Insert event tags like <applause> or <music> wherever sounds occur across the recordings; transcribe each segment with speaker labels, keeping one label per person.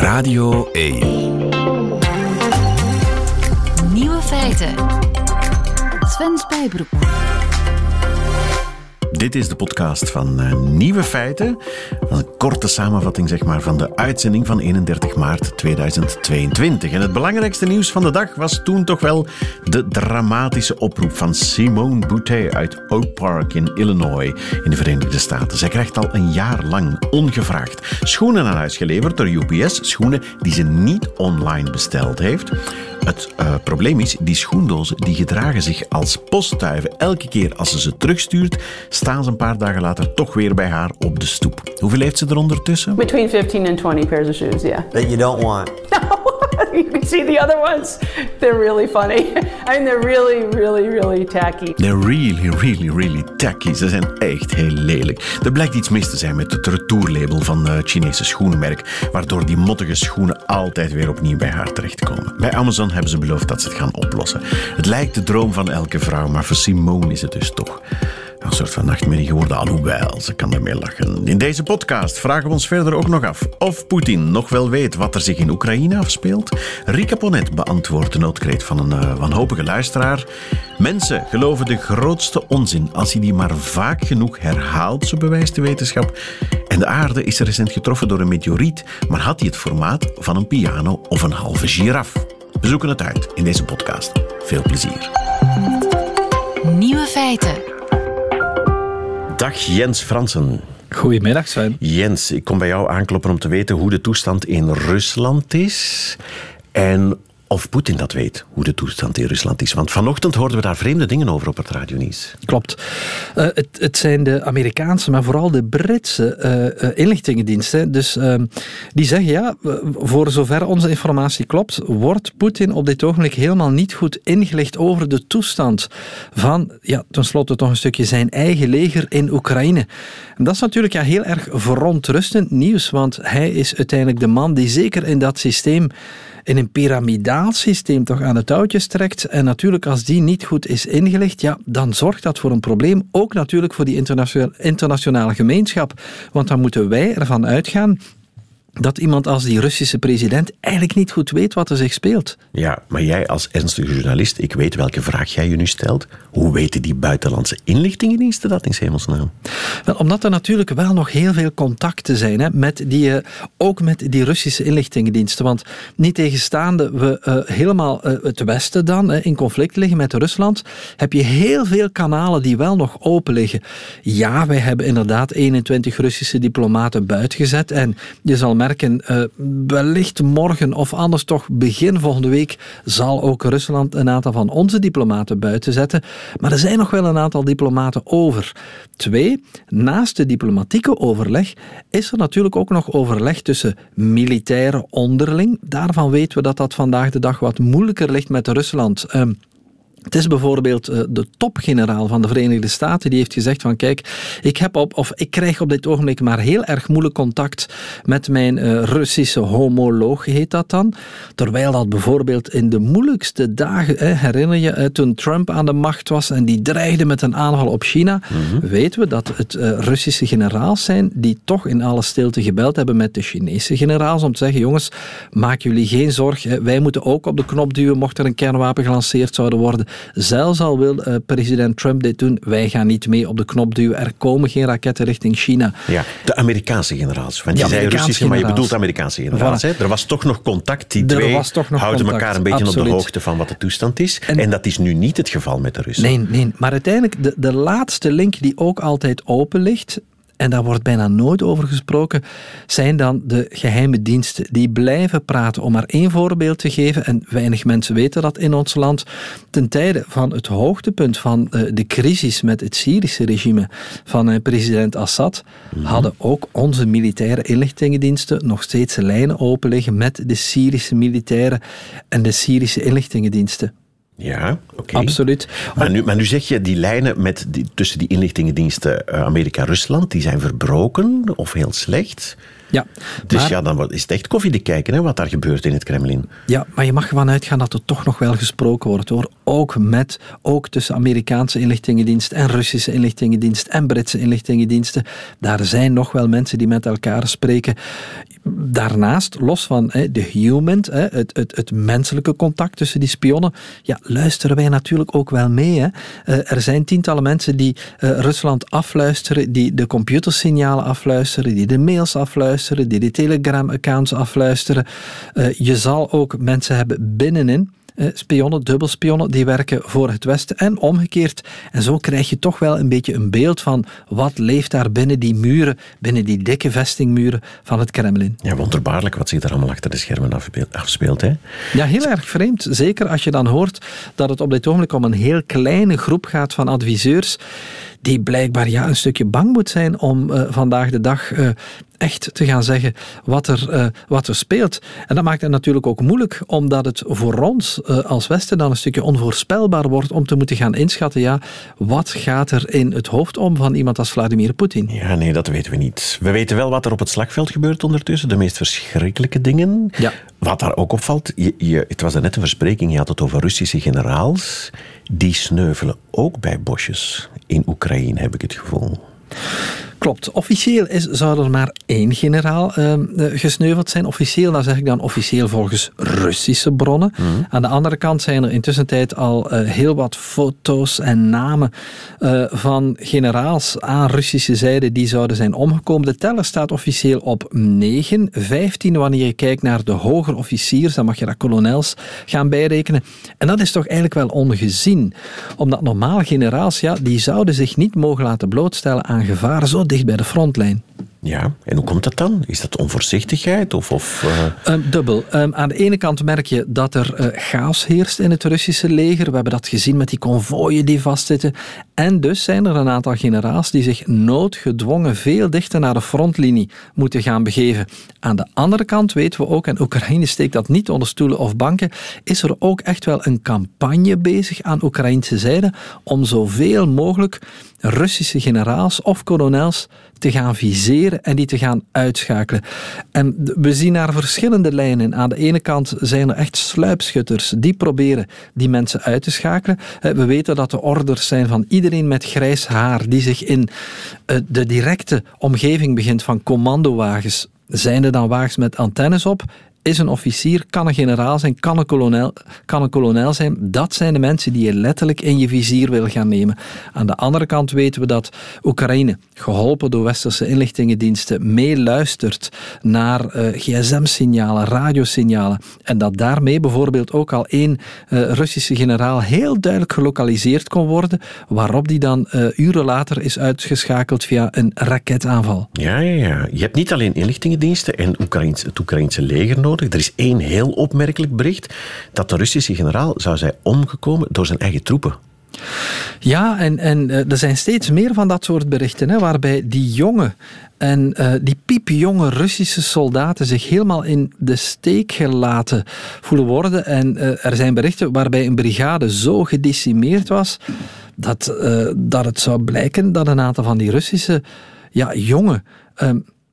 Speaker 1: Radio 1.
Speaker 2: Nieuwe feiten. Sven Spijbroek.
Speaker 3: Dit is de podcast van uh, Nieuwe Feiten. Een korte samenvatting zeg maar, van de uitzending van 31 maart 2022. En het belangrijkste nieuws van de dag was toen toch wel de dramatische oproep van Simone Boutet uit Oak Park in Illinois in de Verenigde Staten. Zij krijgt al een jaar lang ongevraagd schoenen naar huis geleverd door UPS. Schoenen die ze niet online besteld heeft. Het uh, probleem is, die schoendozen die gedragen zich als postduiven. Elke keer als ze ze terugstuurt, staan ze een paar dagen later toch weer bij haar op de stoep. Hoeveel heeft ze er ondertussen?
Speaker 4: Between 15 and 20 pairs of shoes, yeah.
Speaker 5: That you don't want. <laughs>
Speaker 4: No, <laughs> you can see the other ones. They're really funny. <laughs> I mean, they're really, really, really tacky.
Speaker 3: They're really, really, really tacky. Ze zijn echt heel lelijk. Er blijkt iets mis te zijn met het retourlabel van het Chinese schoenmerk, waardoor die mottige schoenen altijd weer opnieuw bij haar terechtkomen. Bij Amazon hebben ze beloofd dat ze het gaan oplossen. Het lijkt de droom van elke vrouw, maar voor Simone is het dus toch een soort van nachtmerrie geworden, alhoewel ze kan ermee lachen. In deze podcast vragen we ons verder ook nog af of Poetin nog wel weet wat er zich in Oekraïne afspeelt. Rika Ponet beantwoordt de noodkreet van een uh, wanhopige luisteraar. Mensen geloven de grootste onzin als je die maar vaak genoeg herhaalt, zo bewijst de wetenschap. En de aarde is recent getroffen door een meteoriet, maar had die het formaat van een piano of een halve giraf? We zoeken het uit in deze podcast. Veel plezier.
Speaker 2: Nieuwe feiten.
Speaker 3: Dag Jens Fransen.
Speaker 6: Goedemiddag Sven.
Speaker 3: Jens, ik kom bij jou aankloppen om te weten hoe de toestand in Rusland is. En of Poetin dat weet, hoe de toestand in Rusland is. Want vanochtend hoorden we daar vreemde dingen over op het radionieuws.
Speaker 6: Klopt. Uh, het, het, zijn de Amerikaanse, maar vooral de Britse uh, uh, inlichtingendiensten. Dus die zeggen, ja, voor zover onze informatie klopt, wordt Poetin op dit ogenblik helemaal niet goed ingelicht over de toestand van, ja, tenslotte toch een stukje zijn eigen leger in Oekraïne. En dat is natuurlijk ja, heel erg verontrustend nieuws, want hij is uiteindelijk de man die zeker in dat systeem in een piramidaal systeem toch aan de touwtjes trekt. En natuurlijk, als die niet goed is ingelicht, ja, dan zorgt dat voor een probleem. Ook natuurlijk voor die internationale gemeenschap. Want dan moeten wij ervan uitgaan dat iemand als die Russische president eigenlijk niet goed weet wat er zich speelt.
Speaker 3: Ja, maar jij als ernstige journalist, ik weet welke vraag jij je nu stelt. Hoe weten die buitenlandse inlichtingendiensten dat in hemelsnaam?
Speaker 6: Wel, omdat er natuurlijk wel nog heel veel contacten zijn, hè, met die, uh, ook met die Russische inlichtingendiensten. Want niet tegenstaande we uh, helemaal uh, het Westen dan in conflict liggen met Rusland, heb je heel veel kanalen die wel nog open liggen. Ja, wij hebben inderdaad 21 Russische diplomaten buiten gezet en je zal merken, uh, wellicht morgen of anders toch begin volgende week zal ook Rusland een aantal van onze diplomaten buiten zetten. Maar er zijn nog wel een aantal diplomaten over. Twee, naast de diplomatieke overleg is er natuurlijk ook nog overleg tussen militairen onderling. Daarvan weten we dat dat vandaag de dag wat moeilijker ligt met Rusland. Uh, het is bijvoorbeeld de topgeneraal van de Verenigde Staten die heeft gezegd van kijk, ik heb op of ik krijg op dit ogenblik maar heel erg moeilijk contact met mijn uh, Russische homoloog, heet dat dan. Terwijl dat bijvoorbeeld in de moeilijkste dagen, eh, herinner je, eh, toen Trump aan de macht was en die dreigde met een aanval op China, mm-hmm. weten we dat het uh, Russische generaals zijn die toch in alle stilte gebeld hebben met de Chinese generaals om te zeggen jongens, maak jullie geen zorg, hè, wij moeten ook op de knop duwen mocht er een kernwapen gelanceerd zouden worden. Zelfs al wil uh, president Trump dit doen, wij gaan niet mee op de knop duwen. Er komen geen raketten richting China.
Speaker 3: Ja, de Amerikaanse generaals. Want je zei Russische, maar je bedoelt Amerikaanse generaals. Voilà. Er was toch nog contact. Die
Speaker 6: er
Speaker 3: twee
Speaker 6: was toch nog
Speaker 3: houden
Speaker 6: contact.
Speaker 3: elkaar een beetje
Speaker 6: Absoluut.
Speaker 3: op de hoogte van wat de toestand is. En, en, dat is nu niet het geval met de Russen.
Speaker 6: Nee, nee. maar uiteindelijk de, de laatste link die ook altijd open ligt, en daar wordt bijna nooit over gesproken, zijn dan de geheime diensten. Die blijven praten. Om maar één voorbeeld te geven, en weinig mensen weten dat in ons land, ten tijde van het hoogtepunt van de crisis met het Syrische regime van president Assad, mm-hmm. hadden ook onze militaire inlichtingendiensten nog steeds lijnen open liggen met de Syrische militairen en de Syrische inlichtingendiensten.
Speaker 3: Ja, oké. Okay.
Speaker 6: Absoluut.
Speaker 3: Maar nu, maar nu zeg je, die lijnen met die, tussen die inlichtingendiensten uh, Amerika-Rusland, die zijn verbroken of heel slecht.
Speaker 6: Ja,
Speaker 3: Dus
Speaker 6: maar-
Speaker 3: ja, dan is het echt koffie te kijken hè, wat daar gebeurt in het Kremlin.
Speaker 6: Ja, maar je mag ervan uitgaan dat er toch nog wel gesproken wordt hoor. Ook met, ook tussen Amerikaanse inlichtingendienst en Russische inlichtingendienst en Britse inlichtingendiensten. Daar zijn nog wel mensen die met elkaar spreken. Daarnaast, los van hè, de human, hè, het, het, het menselijke contact tussen die spionnen, ja, luisteren wij natuurlijk ook wel mee. Hè. Eh, er zijn tientallen mensen die eh, Rusland afluisteren, die de computersignalen afluisteren, die de mails afluisteren, die de Telegram-accounts afluisteren. Eh, je zal ook mensen hebben binnenin. Eh, Spionnen, dubbelspionnen, die werken voor het Westen en omgekeerd. En zo krijg je toch wel een beetje een beeld van wat leeft daar binnen die muren, binnen die dikke vestingmuren van het Kremlin.
Speaker 3: Ja, wonderbaarlijk wat zich daar allemaal achter de schermen afspeelt. afspeelt hè.
Speaker 6: Ja, heel erg vreemd. Zeker als je dan hoort dat het op dit ogenblik om een heel kleine groep gaat van adviseurs die blijkbaar ja, een stukje bang moet zijn om eh, vandaag de dag eh, echt te gaan zeggen wat er, eh, wat er speelt. En dat maakt het natuurlijk ook moeilijk, omdat het voor ons als Westen dan een stukje onvoorspelbaar wordt om te moeten gaan inschatten, ja, wat gaat er in het hoofd om van iemand als Vladimir Poetin?
Speaker 3: Ja, nee, dat weten we niet. We weten wel wat er op het slagveld gebeurt ondertussen. De meest verschrikkelijke dingen.
Speaker 6: Ja.
Speaker 3: Wat daar ook opvalt, je, je, het was net een verspreking, je had het over Russische generaals. Die sneuvelen ook bij bosjes. In Oekraïne heb ik het gevoel.
Speaker 6: Klopt. Officieel is, zou er maar één generaal eh, eh, gesneuveld zijn. Officieel, dan zeg ik dan officieel volgens Russische bronnen. Aan de andere kant zijn er intussen tijd al eh, heel wat foto's en namen eh, van generaals aan Russische zijde die zouden zijn omgekomen. De teller staat officieel op 9. 15 wanneer je kijkt naar de hoger officiers, dan mag je daar kolonels gaan bijrekenen. En dat is toch eigenlijk wel ongezien. Omdat normaal generaals, ja, die zouden zich niet mogen laten blootstellen aan gevaren zo dicht bij de frontlijn.
Speaker 3: Ja, en hoe komt dat dan? Is dat onvoorzichtigheid? Of, of, eh,
Speaker 6: Um, dubbel. Um, aan de ene kant merk je dat er eh, chaos heerst in het Russische leger. We hebben dat gezien met die konvooien die vastzitten. En dus zijn er een aantal generaals die zich noodgedwongen veel dichter naar de frontlinie moeten gaan begeven. Aan de andere kant weten we ook, en Oekraïne steekt dat niet onder stoelen of banken, is er ook echt wel een campagne bezig aan Oekraïnse zijde om zoveel mogelijk Russische generaals of kolonels te gaan viseren en die te gaan uitschakelen. En we zien daar verschillende lijnen. Aan de ene kant zijn er echt sluipschutters die proberen die mensen uit te schakelen. We weten dat de orders zijn van iedereen met grijs haar die zich in eh, de directe omgeving begint van commandowagens. Zijn er dan wagens met antennes op? Is een officier, kan een generaal zijn, kan een, kolonel, kan een kolonel zijn. Dat zijn de mensen die je letterlijk in je vizier wil gaan nemen. Aan de andere kant weten we dat Oekraïne, geholpen door westerse inlichtingendiensten, meeluistert naar eh, gsm-signalen, radiosignalen. En dat daarmee bijvoorbeeld ook al één eh, Russische generaal heel duidelijk gelokaliseerd kon worden, waarop die dan eh, uren later is uitgeschakeld via een raketaanval.
Speaker 3: ja, ja, ja. Je hebt niet alleen inlichtingendiensten en Oekraïns, het Oekraïnse leger nodig. Er is één heel opmerkelijk bericht dat de Russische generaal zou zijn omgekomen door zijn eigen troepen.
Speaker 6: Ja, en, en eh, er zijn steeds meer van dat soort berichten, hè, waarbij die jonge en eh, die piepjonge Russische soldaten zich helemaal in de steek gelaten voelen worden. En eh, er zijn berichten waarbij een brigade zo gedecimeerd was dat, dat het zou blijken dat een aantal van die Russische ja, jonge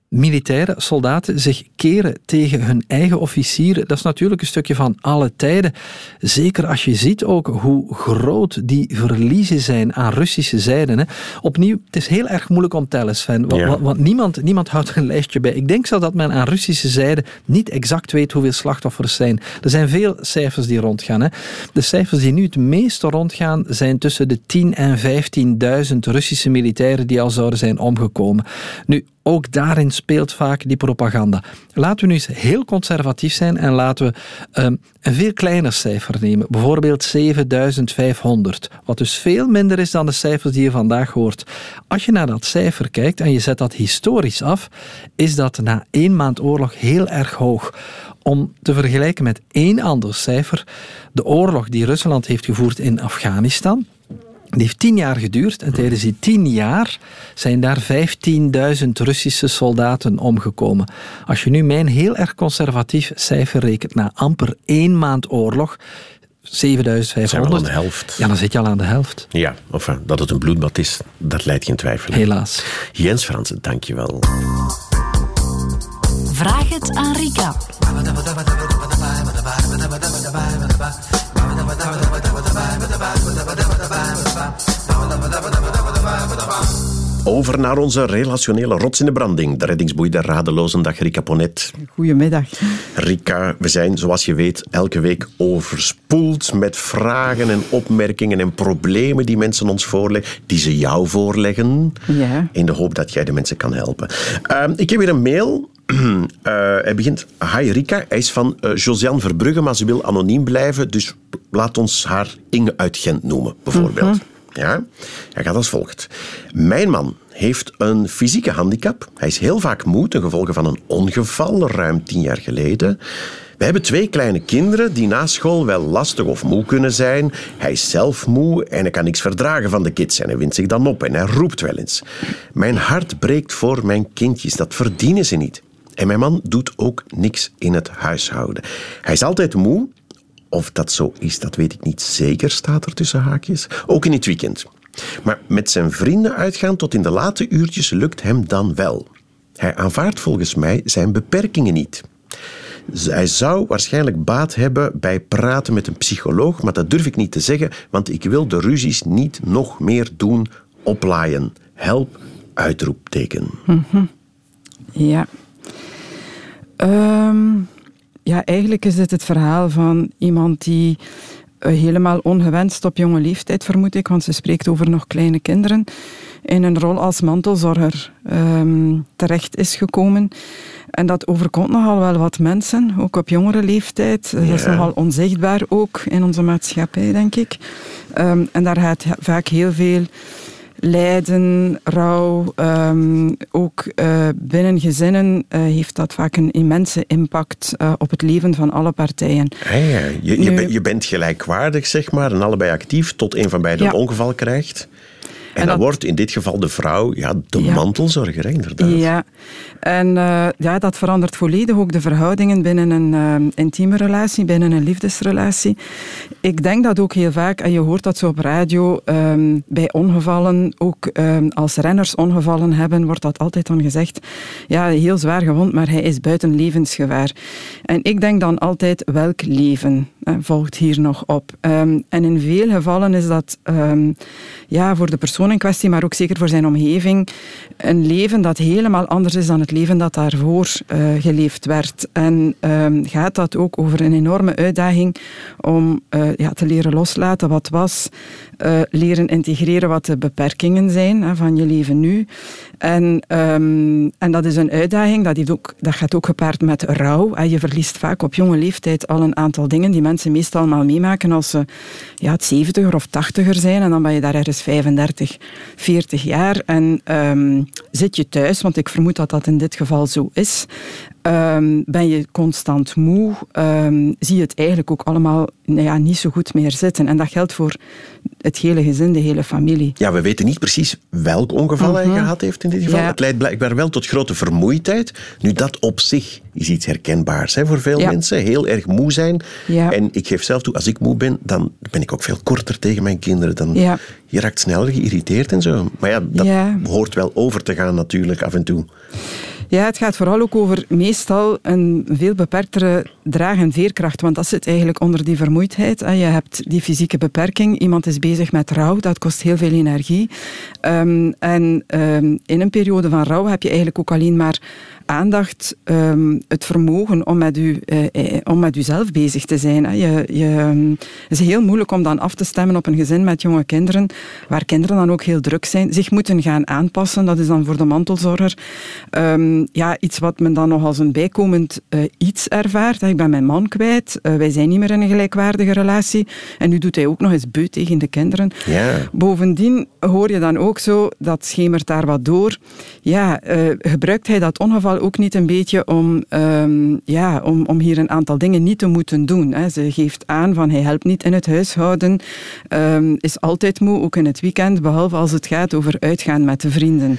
Speaker 6: ehm, militaire soldaten zich keren tegen hun eigen officieren. Dat is natuurlijk een stukje van alle tijden. Zeker als je ziet ook hoe groot die verliezen zijn aan Russische zijde. Hè. Opnieuw, het is heel erg moeilijk om tellen, Sven. Want,
Speaker 3: Ja.
Speaker 6: want- niemand, niemand houdt een lijstje bij. Ik denk zelfs dat men aan Russische zijde niet exact weet hoeveel slachtoffers zijn. Er zijn veel cijfers die rondgaan. Hè. De cijfers die nu het meeste rondgaan zijn tussen de 10 en 15.000 Russische militairen die al zouden zijn omgekomen. Nu, ook daarin speelt vaak die propaganda. Laten we nu eens heel conservatief zijn en laten we ehm, een veel kleiner cijfer nemen. Bijvoorbeeld 7500, wat dus veel minder is dan de cijfers die je vandaag hoort. Als je naar dat cijfer kijkt en je zet dat historisch af, is dat na één maand oorlog heel erg hoog. Om te vergelijken met één ander cijfer, de oorlog die Rusland heeft gevoerd in Afghanistan, die heeft tien jaar geduurd en tijdens die tien jaar zijn daar 15.000 Russische soldaten omgekomen. Als je nu mijn heel erg conservatief cijfer rekent na amper één maand oorlog,
Speaker 3: Zijn we al aan
Speaker 6: 7500,
Speaker 3: de helft?
Speaker 6: ja, dan zit je al aan de helft.
Speaker 3: Ja, enfin, dat het een bloedbad is, dat leidt geen twijfel.
Speaker 6: Helaas.
Speaker 3: Jens Fransen, dankjewel.
Speaker 2: Vraag het aan Rika.
Speaker 3: Over naar onze relationele rots in de branding. De reddingsboei der radelozen. Dag Rika Ponet.
Speaker 1: Goedemiddag.
Speaker 3: Rika, we zijn, zoals je weet, elke week overspoeld met vragen en opmerkingen en problemen die mensen ons voorleggen, die ze jou voorleggen,
Speaker 1: Ja.
Speaker 3: in de hoop dat jij de mensen kan helpen. Ehm, ik heb hier een mail. Eh, hij begint, hi Rika, hij is van eh, Josiane Verbrugge, maar ze wil anoniem blijven, dus laat ons haar Inge uit Gent noemen, bijvoorbeeld. Ja? Hij gaat als volgt. Mijn man heeft een fysieke handicap. Hij is heel vaak moe ten gevolge van een ongeval ruim tien jaar geleden. We hebben twee kleine kinderen die na school wel lastig of moe kunnen zijn. Hij is zelf moe en hij kan niks verdragen van de kids. En hij wint zich dan op en hij roept wel eens. Mijn hart breekt voor mijn kindjes. Dat verdienen ze niet. En mijn man doet ook niks in het huishouden. Hij is altijd moe. Of dat zo is, dat weet ik niet zeker, staat er tussen haakjes. Ook in het weekend. Maar met zijn vrienden uitgaan tot in de late uurtjes lukt hem dan wel. Hij aanvaardt volgens mij zijn beperkingen niet. Hij zou waarschijnlijk baat hebben bij praten met een psycholoog, maar dat durf ik niet te zeggen, want ik wil de ruzies niet nog meer doen oplaaien. Help, uitroepteken.
Speaker 1: Ja. Ehm, ja, eigenlijk is dit het verhaal van iemand die eh, helemaal ongewenst op jonge leeftijd, vermoed ik, want ze spreekt over nog kleine kinderen, in een rol als mantelzorger ehm, terecht is gekomen. En dat overkomt nogal wel wat mensen, ook op jongere leeftijd. Dat is nogal onzichtbaar ook in onze maatschappij, denk ik. Ehm, en daar gaat vaak heel veel lijden, rouw, ehm, ook eh, binnen gezinnen eh, heeft dat vaak een immense impact eh, op het leven van alle partijen.
Speaker 3: Ja, je, je,
Speaker 1: Nu-
Speaker 3: ben- je bent gelijkwaardig, zeg maar, en allebei actief tot een van beiden
Speaker 1: Ja.
Speaker 3: een ongeval krijgt. En,
Speaker 1: En
Speaker 3: dan wordt in dit geval de vrouw ja, de
Speaker 1: Ja.
Speaker 3: mantelzorger, hè, inderdaad.
Speaker 1: Ja, en eh, ja, dat verandert volledig ook de verhoudingen binnen een eh, intieme relatie, binnen een liefdesrelatie. Ik denk dat ook heel vaak, en je hoort dat zo op radio, ehm, bij ongevallen, ook ehm, als renners ongevallen hebben, wordt dat altijd dan gezegd, ja, heel zwaar gewond, maar hij is buiten levensgevaar. En ik denk dan altijd, welk leven volgt hier nog op? Ehm, en in veel gevallen is dat ehm, ja, voor de persoon in kwestie, maar ook zeker voor zijn omgeving, een leven dat helemaal anders is dan het leven dat daarvoor eh, geleefd werd. En ehm, gaat dat ook over een enorme uitdaging om eh, ja, te leren loslaten wat was, eh, leren integreren wat de beperkingen zijn hè, van je leven nu. En, ehm, en dat is een uitdaging, dat, heeft ook, dat gaat ook gepaard met rouw. hè. Je verliest vaak op jonge leeftijd al een aantal dingen die mensen meestal meemaken als ze ja, het 70er of 80er zijn. En dan ben je daar ergens 35, 40 jaar. En ehm, zit je thuis, want ik vermoed dat dat in dit geval zo is. Ehm, ben je constant moe, ehm, zie je het eigenlijk ook allemaal nou ja, niet zo goed meer zitten. En dat geldt voor het hele gezin, de hele familie.
Speaker 3: Ja, we weten niet precies welk ongeval hij gehad heeft in dit geval.
Speaker 1: Mhm. Ja.
Speaker 3: Het leidt blijkbaar wel tot grote vermoeidheid. Nu, dat op zich is iets herkenbaars hè, voor veel
Speaker 1: Ja.
Speaker 3: mensen. Heel erg moe zijn.
Speaker 1: Ja.
Speaker 3: En ik geef zelf toe, als ik moe ben, dan ben ik ook veel korter tegen mijn kinderen. Dan,
Speaker 1: Ja.
Speaker 3: Je raakt sneller geïrriteerd en zo. Maar ja, dat
Speaker 1: Ja.
Speaker 3: hoort wel over te gaan natuurlijk af en toe.
Speaker 1: Ja, het gaat vooral ook over meestal een veel beperktere draag- en veerkracht. Want dat zit eigenlijk onder die vermoeidheid. Je hebt die fysieke beperking. Iemand is bezig met rouw. Dat kost heel veel energie. Ehm, en ehm, in een periode van rouw heb je eigenlijk ook alleen maar aandacht, ehm, het vermogen om met, u, eh, eh, om met uzelf bezig te zijn. hè. Je, je, ehm, het is heel moeilijk om dan af te stemmen op een gezin met jonge kinderen, waar kinderen dan ook heel druk zijn, zich moeten gaan aanpassen. Dat is dan voor de mantelzorger ehm, ja, iets wat men dan nog als een bijkomend eh, iets ervaart. Ik ben mijn man kwijt, wij zijn niet meer in een gelijkwaardige relatie en nu doet hij ook nog eens beu tegen de kinderen.
Speaker 3: Ja.
Speaker 1: Bovendien hoor je dan ook zo, dat schemert daar wat door. Ja, gebruikt hij dat ongeval ook niet een beetje om, ehm, ja, om, om hier een aantal dingen niet te moeten doen? Hè? Ze geeft aan van hij helpt niet in het huishouden, ehm, is altijd moe, ook in het weekend, behalve als het gaat over uitgaan met de vrienden.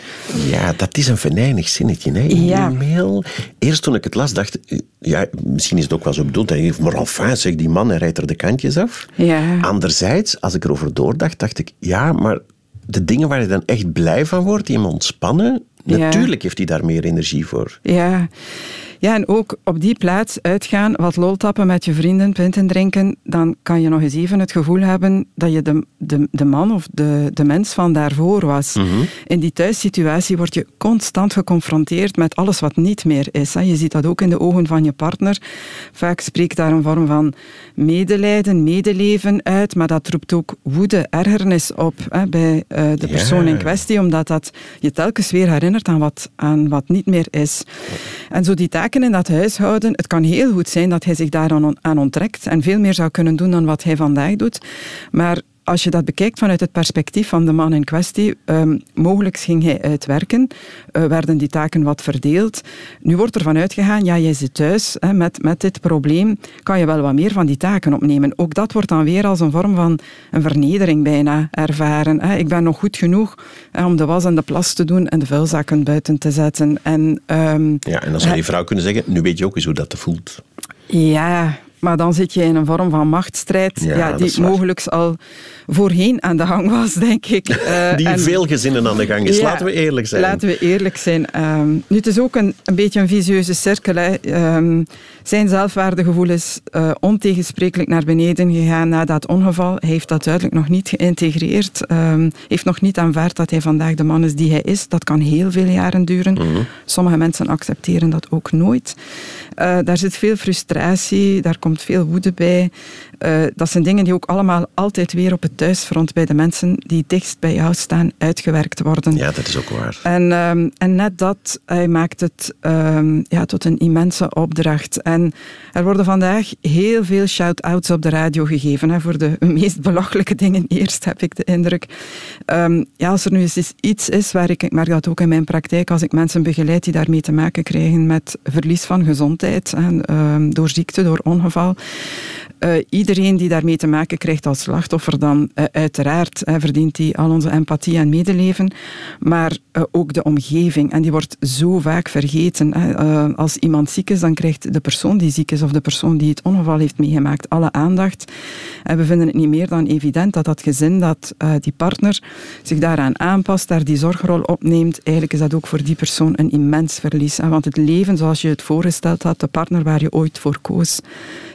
Speaker 3: Ja, dat is een venijnig zinnetje hè, in
Speaker 1: Ja.
Speaker 3: mail. Eerst toen ik het las, dacht ja, misschien is het ook wel zo bedoeld. Hè, maar enfin, zeg, die man, hij rijdt er de kantjes af.
Speaker 1: Ja.
Speaker 3: Anderzijds, als ik erover doordacht, dacht ik, ja, maar de dingen waar je dan echt blij van wordt, die hem ontspannen. Natuurlijk heeft hij daar meer energie voor.
Speaker 1: Ja. Ja, en ook op die plaats uitgaan, wat lol tappen met je vrienden, punten drinken, dan kan je nog eens even het gevoel hebben dat je de, de, de man of de, de mens van daarvoor was.
Speaker 3: Mhm.
Speaker 1: In die thuissituatie word je constant geconfronteerd met alles wat niet meer is. Hè. Je ziet dat ook in de ogen van je partner. Vaak spreekt daar een vorm van medelijden, medeleven uit, maar dat roept ook woede, ergernis op hè, bij eh, de persoon in kwestie, omdat dat je telkens weer herinnert aan wat, aan wat niet meer is. En zo die in dat huishouden, het kan heel goed zijn dat hij zich daaraan aan onttrekt en veel meer zou kunnen doen dan wat hij vandaag doet. Maar als je dat bekijkt vanuit het perspectief van de man in kwestie, um, mogelijk ging hij uitwerken, uh, werden die taken wat verdeeld. Nu wordt er vanuit gegaan, ja, jij zit thuis hè, met, met dit probleem, kan je wel wat meer van die taken opnemen. Ook dat wordt dan weer als een vorm van een vernedering bijna ervaren. Hè. Ik ben nog goed genoeg hè, om de was en de plas te doen en de vuilzakken buiten te zetten. En, um,
Speaker 3: ja, en dan zou die vrouw kunnen zeggen, nu weet je ook eens hoe dat voelt.
Speaker 1: Ja, maar dan zit je in een vorm van machtsstrijd
Speaker 3: Ja,
Speaker 1: die mogelijk al voorheen aan de gang was, denk ik. Uh, <laughs>
Speaker 3: Die veel gezinnen aan de gang is.
Speaker 1: Ja,
Speaker 3: laten we eerlijk zijn.
Speaker 1: Laten we eerlijk zijn. Um, nu, het is ook een, een beetje een visieuze cirkel. Hè. Um, zijn zelfwaardegevoel is uh, ontegensprekelijk naar beneden gegaan na dat ongeval. Hij heeft dat duidelijk nog niet geïntegreerd. Um, heeft nog niet aanvaard dat hij vandaag de man is die hij is. Dat kan heel veel jaren duren.
Speaker 3: Mhm.
Speaker 1: Sommige mensen accepteren dat ook nooit. Uh, daar zit veel frustratie, daar komt veel woede bij. Uh, dat zijn dingen die ook allemaal altijd weer op het thuisfront bij de mensen die dichtst bij jou staan uitgewerkt worden.
Speaker 3: Ja, dat is ook waar.
Speaker 1: En, um, en net dat hij maakt het um, ja, tot een immense opdracht. En er worden vandaag heel veel shout-outs op de radio gegeven hè, voor de <laughs> meest belachelijke dingen eerst, heb ik de indruk. Um, ja, als er nu eens iets is waar ik, ik merk dat ook in mijn praktijk, als ik mensen begeleid die daarmee te maken krijgen met verlies van gezondheid, hè, door ziekte, door ongeval. Uh, iedereen die daarmee te maken krijgt als slachtoffer, dan uh, uiteraard verdient hij al onze empathie en medeleven, maar ook de omgeving. En die wordt zo vaak vergeten. als iemand ziek is, dan krijgt de persoon die ziek is of de persoon die het ongeval heeft meegemaakt alle aandacht. En we vinden het niet meer dan evident dat dat gezin, dat die partner zich daaraan aanpast, daar die zorgrol opneemt. Eigenlijk is dat ook voor die persoon een immens verlies. Want het leven zoals je het voorgesteld had, de partner waar je ooit voor koos,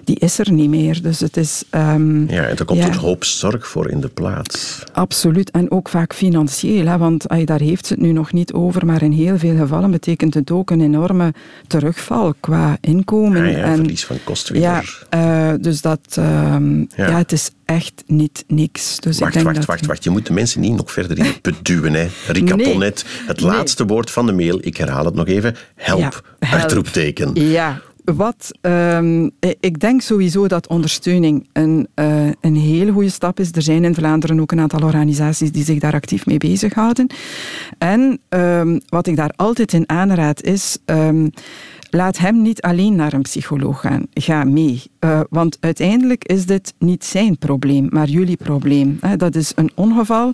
Speaker 1: die is er niet meer. Dus het is... Um,
Speaker 3: ja, en er komt ja. een hoop zorg voor in de plaats.
Speaker 1: Absoluut. En ook vaak financieel. Hè, want ay, daar heeft ze het nu nog niet over. Maar in heel veel gevallen betekent het ook een enorme terugval qua inkomen.
Speaker 3: Ah, ja, ja,
Speaker 1: en,
Speaker 3: verlies van kosten weer.
Speaker 1: Ja, uh, dus dat... Um, ja. ja. het is echt niet niks. Dus
Speaker 3: wacht,
Speaker 1: ik denk
Speaker 3: wacht,
Speaker 1: dat
Speaker 3: wacht, wacht. Je moet de mensen niet nog verder in het put duwen. Hè. Rika
Speaker 1: Nee.
Speaker 3: Het laatste woord van de mail. Ik herhaal het nog even. Help.
Speaker 1: Ja, help.
Speaker 3: Uitroepteken.
Speaker 1: Ja, wat, um, ik denk sowieso dat ondersteuning een, uh, een hele goede stap is. Er zijn in Vlaanderen ook een aantal organisaties die zich daar actief mee bezighouden. En um, wat ik daar altijd in aanraad is. Um, Laat hem niet alleen naar een psycholoog gaan. Ga mee. Uh, want uiteindelijk is dit niet zijn probleem, maar jullie probleem. Dat is een ongeval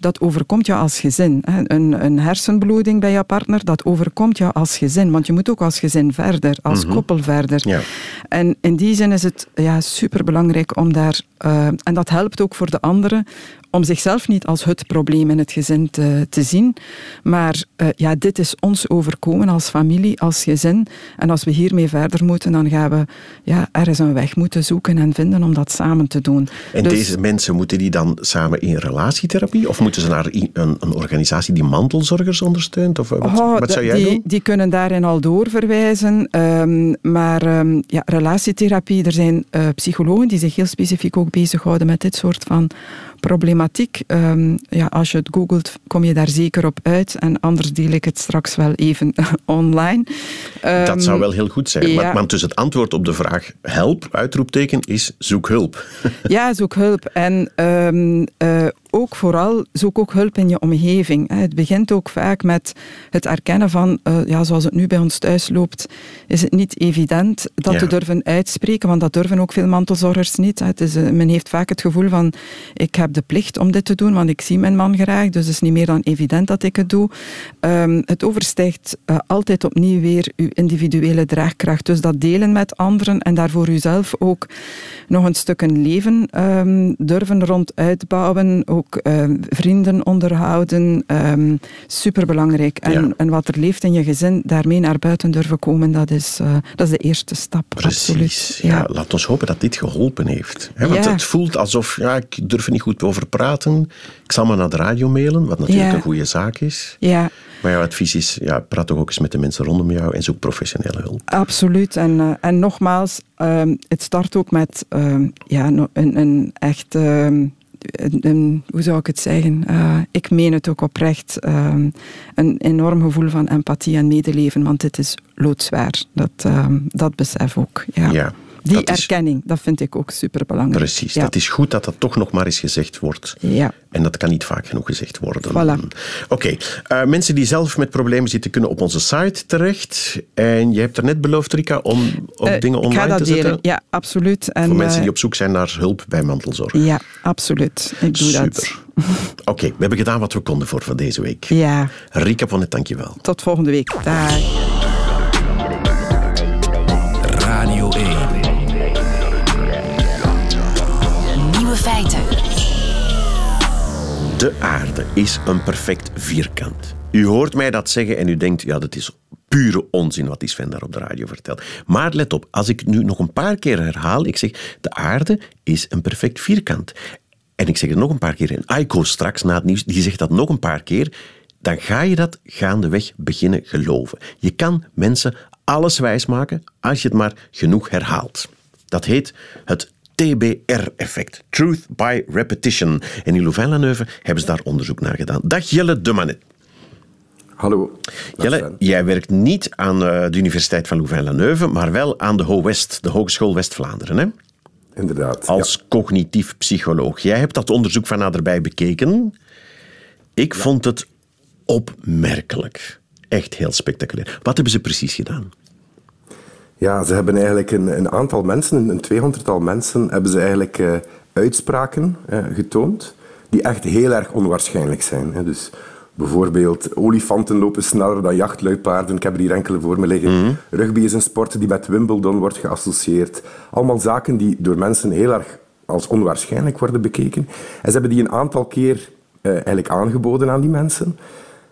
Speaker 1: dat overkomt jou als gezin. Een, een, hersenbloeding bij jouw partner, dat overkomt jou als gezin. Want je moet ook als gezin verder, als
Speaker 3: Mhm.
Speaker 1: koppel verder.
Speaker 3: Ja.
Speaker 1: En in die zin is het ja, superbelangrijk om daar... Uh, en dat helpt ook voor de anderen om zichzelf niet als het probleem in het gezin te, te zien. Maar uh, ja, dit is ons overkomen als familie, als gezin. En als we hiermee verder moeten, dan gaan we ja, ergens een weg moeten zoeken en vinden om dat samen te doen.
Speaker 3: En
Speaker 1: Dus-
Speaker 3: deze mensen, moeten die dan samen in relatietherapie? Of moeten ze naar een, een organisatie die mantelzorgers ondersteunt? Of eh, wat,
Speaker 1: Oh,
Speaker 3: wat zou jij
Speaker 1: die,
Speaker 3: doen?
Speaker 1: Die kunnen daarin al doorverwijzen. ehm, maar ehm, ja, relatietherapie, er zijn eh, psychologen die zich heel specifiek ook bezighouden met dit soort van problematiek. Ehm, ja, als je het googelt, kom je daar zeker op uit. En anders deel ik het straks wel even <laughs> online.
Speaker 3: Dat
Speaker 1: Ehm,
Speaker 3: zou wel heel goed zijn.
Speaker 1: ja.
Speaker 3: Maar, maar dus het antwoord op de vraag help, uitroepteken, is zoek hulp.
Speaker 1: Ja, zoek hulp. En ehm, eh, ook vooral, zoek ook hulp in je omgeving. Het begint ook vaak met het erkennen van, eh, ja, zoals het nu bij ons thuis loopt, is het niet evident dat
Speaker 3: Ja.
Speaker 1: te durven uitspreken, want dat durven ook veel mantelzorgers niet. Het is, eh, men heeft vaak het gevoel van, ik heb de plicht om dit te doen, want ik zie mijn man graag, dus het is niet meer dan evident dat ik het doe. Ehm, het overstijgt eh, altijd opnieuw weer uw individuele draagkracht. Dus dat delen met anderen en daarvoor uzelf ook nog een stuk een leven ehm, durven rond uitbouwen, ook ook ehm, vrienden onderhouden. Um, superbelangrijk. En,
Speaker 3: Ja.
Speaker 1: en wat er leeft in je gezin, daarmee naar buiten durven komen, dat is, eh, dat is de eerste stap.
Speaker 3: Precies.
Speaker 1: Absoluut.
Speaker 3: Ja. laat ons hopen dat dit geholpen heeft. Want
Speaker 1: Ja.
Speaker 3: het voelt alsof, ja, ik durf er niet goed over praten. Ik zal maar naar de radio mailen, wat natuurlijk een goede zaak is.
Speaker 1: Ja,
Speaker 3: Maar jouw advies is, ja, praat toch ook eens met de mensen rondom jou en zoek professionele hulp.
Speaker 1: absoluut. En, eh, en nogmaals, ehm, het start ook met ja, een, een echt... een- hoe zou ik het zeggen? Eh, ik meen het ook oprecht. ehm, een enorm gevoel van empathie en medeleven, want dit is loodzwaar. Dat, ehm, dat besef ook.
Speaker 3: Ja,
Speaker 1: Die
Speaker 3: dat is-
Speaker 1: erkenning, dat vind ik ook superbelangrijk.
Speaker 3: Precies,
Speaker 1: Ja.
Speaker 3: dat is goed dat dat toch nog maar eens gezegd wordt.
Speaker 1: Ja.
Speaker 3: En dat kan niet vaak genoeg gezegd worden.
Speaker 1: Voilà.
Speaker 3: Oké, eh, mensen die zelf met problemen zitten, kunnen op onze site terecht. En je hebt er net beloofd, Rika, om ook
Speaker 1: Eh,
Speaker 3: dingen
Speaker 1: ik ga
Speaker 3: online
Speaker 1: dat
Speaker 3: te
Speaker 1: delen.
Speaker 3: zetten.
Speaker 1: Ja, absoluut. En,
Speaker 3: Voor mensen
Speaker 1: eh,
Speaker 3: die op zoek zijn naar hulp bij mantelzorg.
Speaker 1: Ja, absoluut. Ik doe dat.
Speaker 3: Super. <laughs> Oké, we hebben gedaan wat we konden voor, voor deze week.
Speaker 1: Ja,
Speaker 3: Rika van het dankjewel.
Speaker 1: tot volgende week. Dag.
Speaker 3: De aarde is een perfect vierkant. U hoort mij dat zeggen en u denkt, ja, dat is pure onzin wat die Sven daar op de radio vertelt. Maar let op, als ik nu nog een paar keer herhaal, ik zeg, de aarde is een perfect vierkant. En ik zeg het nog een paar keer en Aiko straks na het nieuws, die zegt dat nog een paar keer, dan ga je dat gaandeweg beginnen geloven. Je kan mensen alles wijsmaken als je het maar genoeg herhaalt. Dat heet het TBR-effect. Truth by Repetition. En in Louvain-la-Neuve hebben ze daar onderzoek naar gedaan. Dag Jelle de Manet.
Speaker 7: Hallo.
Speaker 3: Jelle, jij werkt niet aan eh, de Universiteit van Louvain-la-Neuve, maar wel aan de HO-West, de Hogeschool West-Vlaanderen. Hè?
Speaker 7: Inderdaad.
Speaker 3: Als cognitief psycholoog. Jij hebt dat onderzoek van naderbij bekeken. Ik vond het opmerkelijk. Echt heel spectaculair. Wat hebben ze precies gedaan?
Speaker 7: Ja, ze hebben eigenlijk een, een aantal mensen, een tweehonderdtal mensen, hebben ze eigenlijk eh, uitspraken eh, getoond die echt heel erg onwaarschijnlijk zijn. Hè. Dus bijvoorbeeld, olifanten lopen sneller dan jachtluipaarden. Ik heb er hier enkele voor me liggen. Rugby is een sport die met Wimbledon wordt geassocieerd. Allemaal zaken die door mensen heel erg als onwaarschijnlijk worden bekeken. En ze hebben die een aantal keer eh, eigenlijk aangeboden aan die mensen.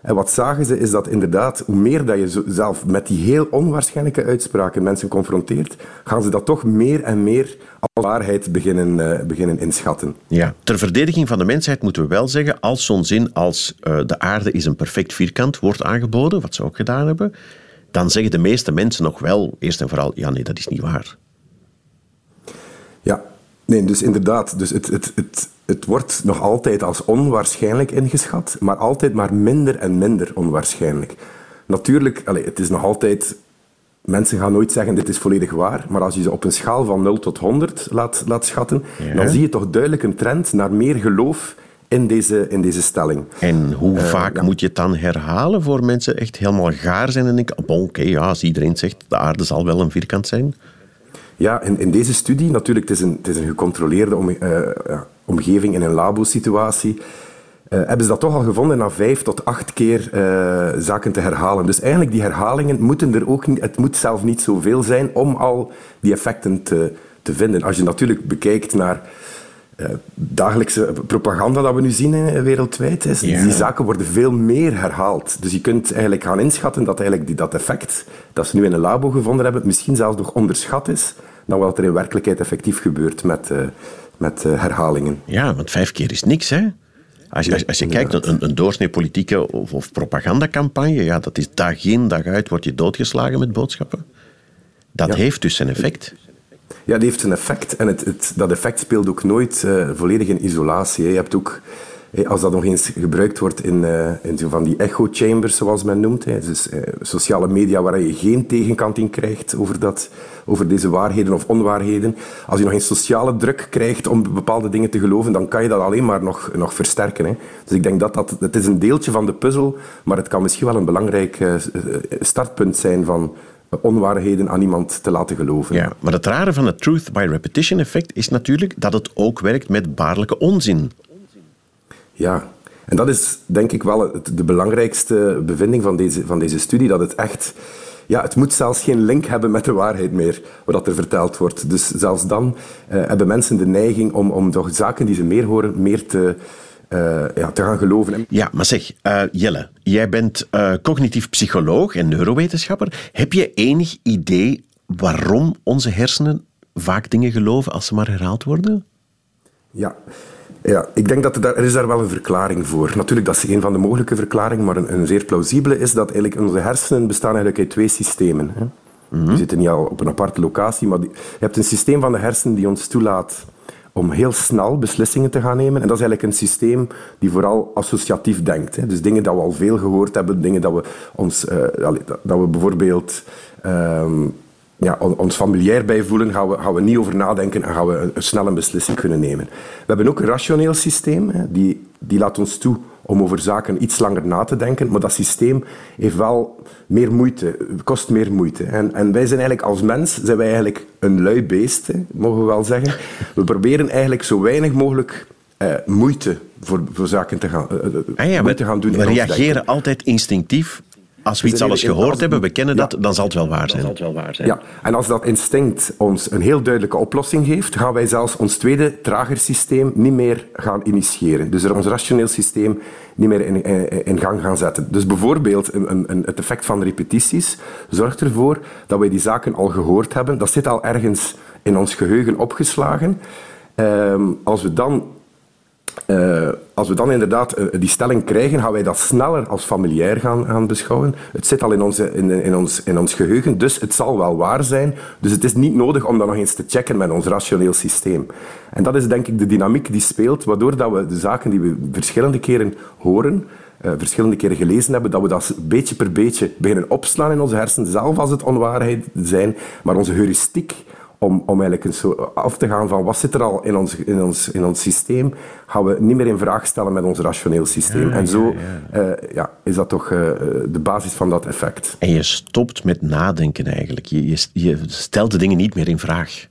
Speaker 7: En wat zagen ze is dat inderdaad, hoe meer dat je zelf met die heel onwaarschijnlijke uitspraken mensen confronteert, gaan ze dat toch meer en meer als waarheid beginnen, eh, beginnen inschatten.
Speaker 3: Ja, ter verdediging van de mensheid moeten we wel zeggen, als zo'n zin als eh, de aarde is een perfect vierkant wordt aangeboden, wat ze ook gedaan hebben, dan zeggen de meeste mensen nog wel, eerst en vooral, ja nee, dat is niet waar.
Speaker 7: Ja, nee, dus inderdaad. Dus het, het, het, het wordt nog altijd als onwaarschijnlijk ingeschat, maar altijd maar minder en minder onwaarschijnlijk. Natuurlijk, allee, het is nog altijd... Mensen gaan nooit zeggen, dit is volledig waar, maar als je ze op een schaal van 0 tot 100 laat, laat schatten,
Speaker 3: Ja.
Speaker 7: dan zie je toch duidelijk een trend naar meer geloof in deze, in deze stelling.
Speaker 3: En hoe vaak
Speaker 7: Eh, ja.
Speaker 3: moet je het dan herhalen voor mensen echt helemaal gaar zijn en denken, oh, oké, ja, als iedereen zegt, de aarde zal wel een vierkant zijn.
Speaker 7: Ja, in, in deze studie, natuurlijk, het is een, het is een gecontroleerde om, eh, omgeving in een labo-situatie, eh, hebben ze dat toch al gevonden na vijf tot acht keer eh, zaken te herhalen. Dus eigenlijk die herhalingen moeten er ook niet, het moet zelf niet zoveel zijn om al die effecten te, te vinden. Als je natuurlijk bekijkt naar eh, dagelijkse propaganda dat we nu zien wereldwijd, is, die zaken worden veel meer herhaald. Dus je kunt eigenlijk gaan inschatten dat eigenlijk die, dat effect dat ze nu in een labo gevonden hebben, misschien zelfs nog onderschat is dan wat er in werkelijkheid effectief gebeurt met, met eh, herhalingen.
Speaker 3: Ja, want vijf keer is niks, hè? Als je, als, als je kijkt, een, een doorsnee politieke of, of propagandacampagne, ja, dat is dag in, dag uit, word je doodgeslagen met boodschappen. Dat
Speaker 7: Ja.
Speaker 3: heeft dus zijn effect.
Speaker 7: Ja, die heeft een effect. En het, het, dat effect speelt ook nooit eh, volledig in isolatie. hè. Je hebt ook, als dat nog eens gebruikt wordt in, eh, in van die echo chambers, zoals men noemt, dus eh, sociale media waar je geen tegenkant in krijgt over, dat, over deze waarheden of onwaarheden. Als je nog eens sociale druk krijgt om bepaalde dingen te geloven, dan kan je dat alleen maar nog, nog versterken. Hè. Dus ik denk dat dat het is een deeltje van de puzzel, maar het kan misschien wel een belangrijk eh, startpunt zijn van onwaarheden aan iemand te laten geloven.
Speaker 3: Ja, maar het rare van het truth by repetition effect is natuurlijk dat het ook werkt met baarlijke onzin.
Speaker 7: Ja, en dat is denk ik wel het, de belangrijkste bevinding van deze, van deze studie, dat het echt... Ja, het moet zelfs geen link hebben met de waarheid meer, wat er verteld wordt. Dus zelfs dan eh, hebben mensen de neiging om, om toch zaken die ze meer horen, meer te, eh, ja, te gaan geloven.
Speaker 3: Ja, maar zeg, uh, Jelle, jij bent uh, cognitief psycholoog en neurowetenschapper. Heb je enig idee waarom onze hersenen vaak dingen geloven als ze maar herhaald worden?
Speaker 7: Ja, ja, ik denk dat er, daar, er is daar wel een verklaring voor. Natuurlijk, dat is een van de mogelijke verklaringen, maar een, een zeer plausibele is dat eigenlijk onze hersenen bestaan eigenlijk uit twee systemen. Hè. Mm We zitten niet al op een aparte locatie, maar die, je hebt een systeem van de hersenen die ons toelaat om heel snel beslissingen te gaan nemen. En dat is eigenlijk een systeem die vooral associatief denkt. Hè. Dus dingen dat we al veel gehoord hebben, dingen dat we, ons, uh, dat we bijvoorbeeld... Uh, ja, ons familiair bij voelen, gaan we, gaan we niet over nadenken en gaan we snel een beslissing kunnen nemen. We hebben ook een rationeel systeem, hè, die, die laat ons toe om over zaken iets langer na te denken, maar dat systeem heeft wel meer moeite, kost meer moeite. En, en wij zijn eigenlijk als mens zijn wij eigenlijk een lui beest, hè, mogen we wel zeggen. We proberen eigenlijk zo weinig mogelijk uh, moeite voor, voor zaken te gaan, uh,
Speaker 3: ah ja, gaan doen. We reageren altijd instinctief als we iets alles gehoord hebben, we kennen dat, dan zal het wel waar zijn.
Speaker 7: Wel waar zijn. Ja, en als dat instinct ons een heel duidelijke oplossing geeft, gaan wij zelfs ons tweede, trager systeem niet meer gaan initiëren. Dus er ons rationeel systeem niet meer in, in, gang gaan zetten. Dus bijvoorbeeld een, een, het effect van repetities zorgt ervoor dat wij die zaken al gehoord hebben. Dat zit al ergens in ons geheugen opgeslagen. Um, als we dan uh, als we dan inderdaad uh, die stelling krijgen, gaan wij dat sneller als familiair gaan, gaan beschouwen. Het zit al in, onze, in, in, ons, in ons geheugen, dus het zal wel waar zijn. Dus het is niet nodig om dat nog eens te checken met ons rationeel systeem. En dat is denk ik de dynamiek die speelt, waardoor dat we de zaken die we verschillende keren horen, uh, verschillende keren gelezen hebben, dat we dat beetje per beetje beginnen opslaan in onze hersenen, zelf als het onwaarheid zijn, maar onze heuristiek om, om eigenlijk zo af te gaan van wat zit er al in ons, in, ons, in ons systeem, gaan we niet meer in vraag stellen met ons rationeel systeem. en zo ja, uh, ja, is dat toch uh, de basis van dat effect.
Speaker 3: En je stopt met nadenken eigenlijk. Je, je, je stelt de dingen niet meer in vraag.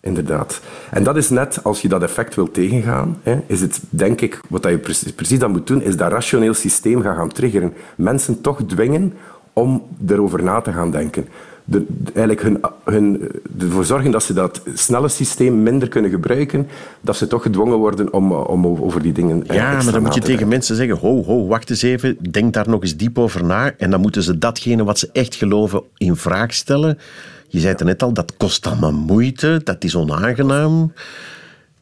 Speaker 7: Inderdaad. En dat is net, als je dat effect wil tegengaan, hè, is het, denk ik, wat je precies, precies dan moet doen, is dat rationeel systeem gaan, gaan triggeren. Mensen toch dwingen om erover na te gaan denken de, eigenlijk hun, hun, ervoor zorgen dat ze dat snelle systeem minder kunnen gebruiken, dat ze toch gedwongen worden om, om over die dingen
Speaker 3: Ja, maar dan moet je tegen mensen zeggen, ho, ho, wacht eens even, denk daar nog eens diep over na en dan moeten ze datgene wat ze echt geloven in vraag stellen. Je zei het net al, dat kost allemaal moeite, dat is onaangenaam.